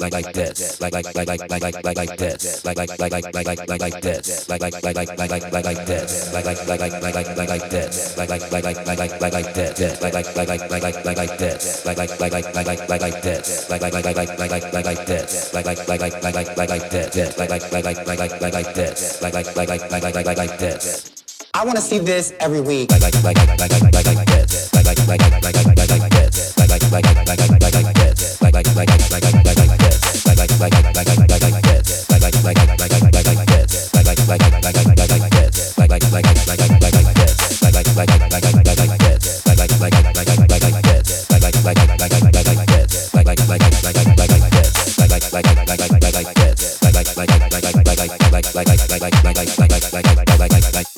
like like this like like like like like like like like this like like like like like like like like this like like like like like like like like this like like like like like like like like this like like like like like like like like this like like like like like like like like this like like like like like like like like this like like like like like like like like this like like like like like like like like this like like like like like like like like this like like like like like like like like this I want to see this every week like like like like like like like this like like like like like like like this like like like like like like like this like like like like like like like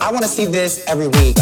I want to see this every week.